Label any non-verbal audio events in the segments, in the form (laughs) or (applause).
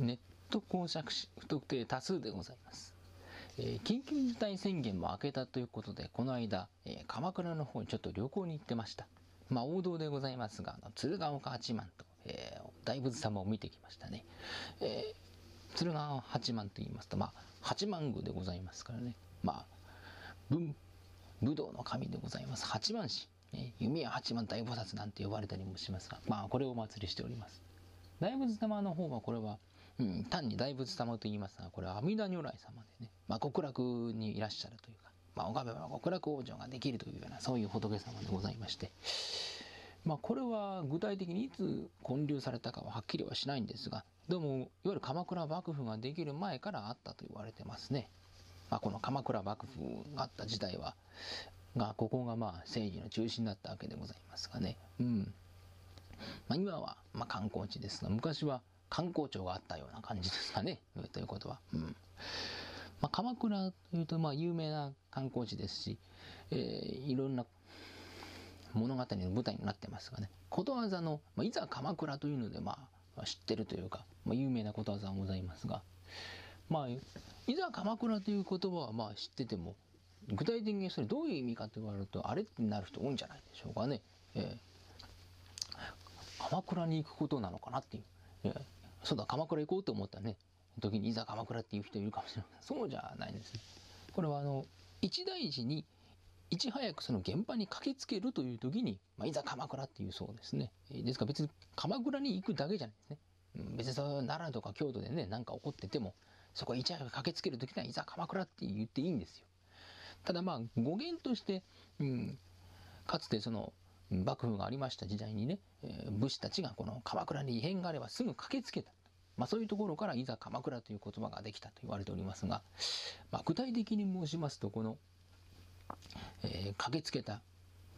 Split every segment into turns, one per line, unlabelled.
ネット公爵士不特定多数でございます。えー緊急事態宣言も明けたということで、この間、えー鎌倉の方にちょっと旅行に行ってました。まあ王道でございますが、あの鶴岡八幡と、えー大仏様を見てきましたね。えー鶴岡八幡と言いますと、まあ八幡宮でございますからね。まあ文武道の神でございます八幡氏、ね、弓矢八幡大菩薩なんて呼ばれたりもしますが、まあこれをお祭りしております。大仏様の方はこれは、ん、単に大仏様と言いますがこれは阿弥陀如来様でね、まあ、極楽にいらっしゃるというか、まあ、拝めば極楽往生ができるというようなそういう仏様でございまして、まあ、これは具体的にいつ建立されたかははっきりはしないんですがどうもいわゆる鎌倉幕府ができる前からあったと言われてますね。まあ、この鎌倉幕府があった時代はがここがまあ政治の中心だったわけでございますがね。うんまあ、今はま観光地ですが昔は観光庁があったような感じですかね (laughs) ということは。うんまあ、鎌倉というとまあ有名な観光地ですし、えーいろんな物語の舞台になってますがねことわざの、まあ、いざ鎌倉というので、まあ、知ってるというか、まあ、有名なことわざがございますが、まあ、いざ鎌倉という言葉はまあ知ってても具体的にそれどういう意味かと言われるとあれってなる人多いんじゃないでしょうかね。えー鎌倉に行くことなのかなっていう。えーそうだ、鎌倉行こうと思ったね、時にいざ鎌倉っていう人いるかもしれない。そうじゃないんですね。これはあの、一大事に、いち早くその現場に駆けつけるという時に、まあ、いざ鎌倉っていうそうですね。えーですから別に鎌倉に行くだけじゃないですね。うん別にその奈良とか京都でね、なんか起こってても、そこいち早く駆けつける時には、いざ鎌倉って言っていいんですよ。ただまあ語源として、うん、かつてその幕府がありました時代にね、えー武士たちがこの鎌倉に異変があればすぐ駆けつけた。まあそういうところからいざ鎌倉という言葉ができたと言われておりますが、まあ具体的に申しますとこの、えー駆けつけた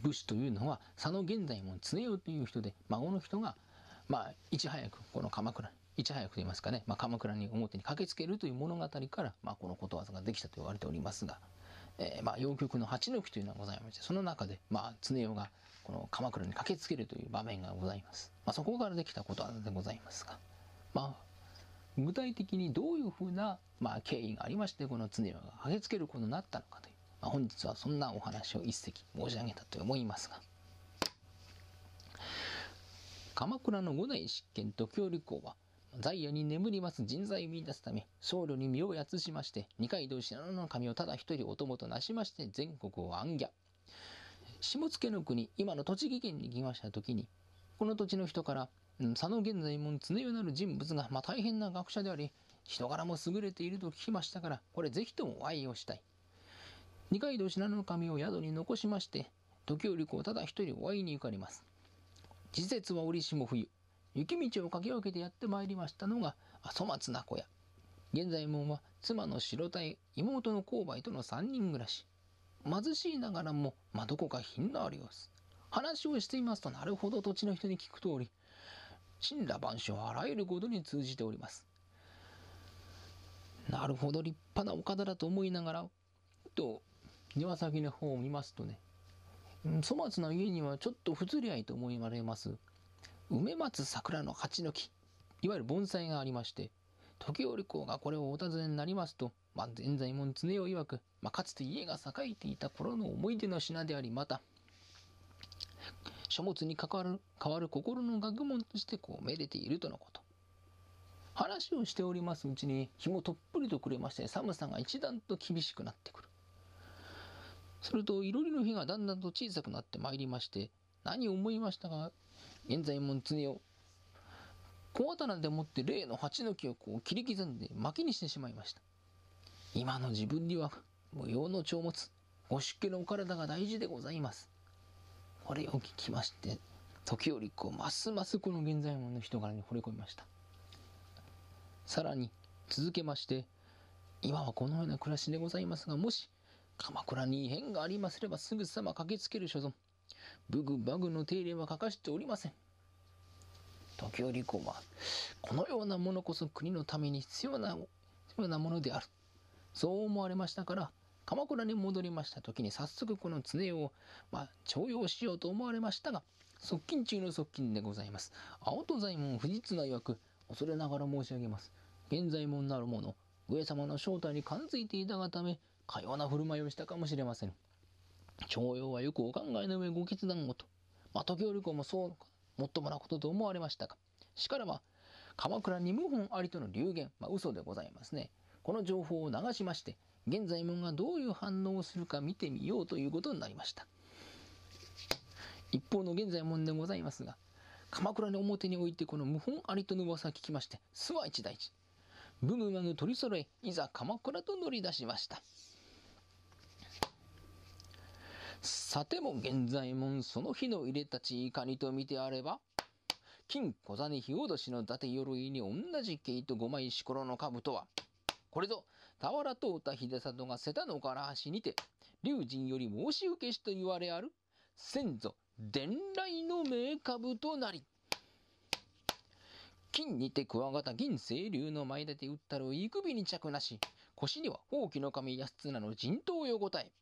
武士というのは佐野源左衛門常世という人で孫の人がまあいち早くこの鎌倉いち早くと言いますかね、まあ、鎌倉に表に駆けつけるという物語から、まあ、このことわざができたと言われておりますが、えーまあ、陽曲の八の木というのがございましてその中で、まあ、常世がこの鎌倉に駆けつけるという場面がございます、まあ、そこからできたことでございますが、まあ、具体的にどういうふうな、まあ、経緯がありましてこの常世が駆けつけることになったのかという、まあ、本日はそんなお話を一席申し上げたと思いますが鎌倉の五代執権時折公は在野に眠ります人材を見出すため僧侶に身をやつしまして二階堂信濃の神をただ一人お供となしまして全国を暗夜下野の国今の栃木県に来ました時にこの土地の人から、うん佐野源左衛門常世なる人物が、まあ、大変な学者であり人柄も優れていると聞きましたからこれぜひともお会いをしたい。二階堂信濃神を宿に残しまして時折公ただ一人お会いに行かれます。時節は折しも冬。雪道を駆け分けてやってまいりましたのが粗末な小屋。現在門は妻の白体妹の勾配との三人暮らし。貧しいながらも、まあ、どこか品のある様子話をしていますとなるほど土地の人に聞く通り神羅万象あらゆることに通じております。なるほど立派なお方だと思いながらと庭先の方を見ますとね粗末な家にはちょっと不釣り合いと思われます。梅松桜の鉢の木いわゆる盆栽がありまして時折公がこれをお尋ねになりますと、まあ、前在門常世曰く、まあ、かつて家が栄えていた頃の思い出の品でありまた書物に関わる変わる心の学問としてこうめでているとのこと。話をしておりますうちに日もとっぷりと暮れまして寒さが一段と厳しくなってくる。するといろりの日がだんだんと小さくなってまいりまして何を思いましたが現在も常を小刀でもって例の蜂の木をこう切り刻んで薪にしてしまいました。今の自分には無用の長物ご出家のお体が大事でございます。これを聞きまして時折こうますますこの現在門の人柄に惚れ込みました。さらに続けまして今はこのような暮らしでございますがもし鎌倉に異変がありますればすぐさま駆けつける所存。武具馬具の手入れは欠かしておりません。時折公はこのようなものこそ国のために必要な必要なものである。そう思われましたから鎌倉に戻りました時に早速この常世を、まあ、重用しようと思われましたが側近中の側近でございます。青戸左衛門藤綱曰く恐れながら申し上げます。現在もなる者上様の正体に感づいていたがためかような振る舞いをしたかもしれません。徴用はよくお考えの上ご決断をと、まあ、時折公もそうかもっともなことと思われましたがしからば鎌倉に謀反ありとの流言、まあ、嘘でございますね。この情報を流しまして現在門がどういう反応をするか見てみようということになりました。一方の現在門でございますが鎌倉の表においてこの謀反ありとの噂を聞きまして諏訪一大事武具マグ取り揃えいざ鎌倉と乗り出しました。さても現在門その日の入れたちいかにと見てあれば金小金日落しの伊達鎧に同じ毛糸五枚しころの兜はこれぞ俵とうた秀里が瀬田の唐橋にて龍神より申し受けしと言われある先祖伝来の名株となり金にて桑形銀清流の前立て打ったる幾首に着なし腰には宝器の神安綱の陣頭よごたえ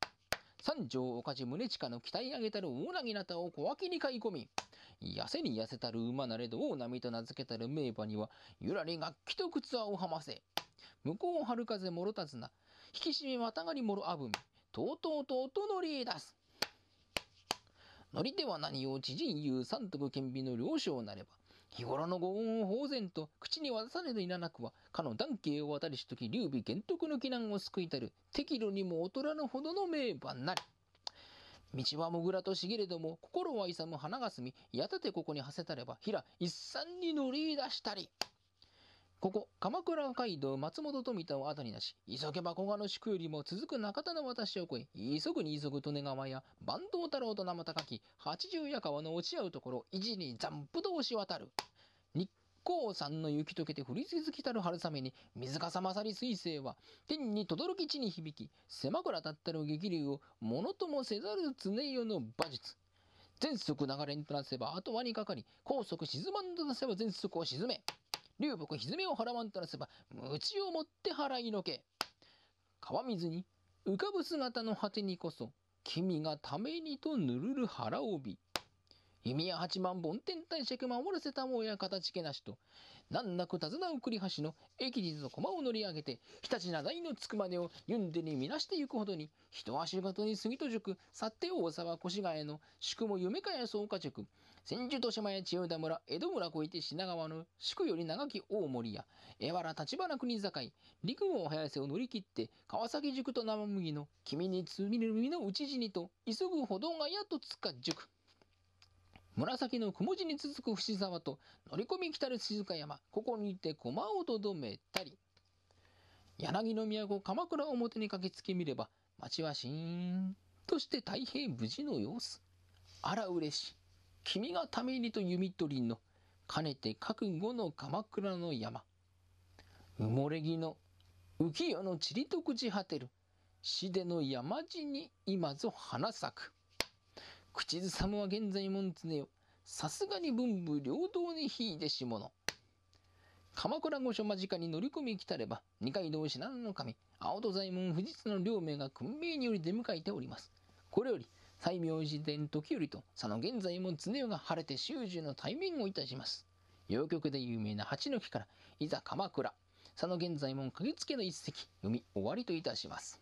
三条岡地宗近の鍛え上げたる大なぎなたを小脇に買い込み痩せに痩せたる馬なれど大波と名付けたる名馬にはゆらり楽器と靴輪をはませ向こう春風もろたずな。引き締めまたがりもろあぶみ。とうとうとうと乗り出す。乗り手は何を知人言う三徳顕微の了承なれば。日頃のご恩を法然と口に渡されどいらなくはかの断刑を渡りしとき劉備玄徳の避難を救いたる。適度にも劣らぬほどの名番なり。道はもぐらとしげれども心は勇む花がすみ。やたてここに馳せたれば平一山に乗り出したり。ここ鎌倉街道松本富田を後になし急げば古賀の宿よりも続く中田の私を越え急ぐに急ぐ利根川や坂東太郎と名も高き八十夜川の落ち合うところ意地に残布と押し渡る。日光山の雪解けて降り続きたる春雨に水かさまさり彗星は天に轟き地に響き狭くらたったる激流をものともせざる常世の馬術。全速流れんとなせば後輪にかかり高速沈まんとなせば全速を沈め。流木ひずめを払わんとらせば鞭をもって払いのけ。川水に浮かぶ姿の果てにこそ君がためにとぬるる腹帯。弓や八万本天体尺守らせたもや形けなしと。難なく手綱を繰り橋の駅地の駒を乗り上げて日立な台のつくまでをゆんでにみなしてゆくほどに一足ごとに杉戸塾去って大沢越谷の宿も夢かや草加塾千住豊島や千代田村江戸村越えて品川の宿より長き大森や江原立花国境陸王早瀬を乗り切って川崎塾と生麦の君につみる耳の討ち死にと急ぐほどがやとつか塾紫の雲地に続く伏沢と乗り込み来たる静か山ここにいて駒をとどめたり。柳の都鎌倉表に駆けつけみれば町はしーんとして太平無事の様子。あら嬉しい。君がためにと弓取りのかねて覚悟の鎌倉の山。埋もれ木の浮世のちりと朽ち果てる。死での山地に今ぞ花咲く。口ずさむは現在もんつねよ。さすがに文武両道に引いてしもの。鎌倉御所間近に乗り込み来たれば、二階堂信濃の神、青戸左衛門、藤津の両名が訓命により出迎えております。これより、西明寺殿時頼と佐野現在も常代が晴れて修士の対面をいたします。洋曲で有名な八の木から、いざ鎌倉、佐野現在も駆けつけの一席、読み終わりといたします。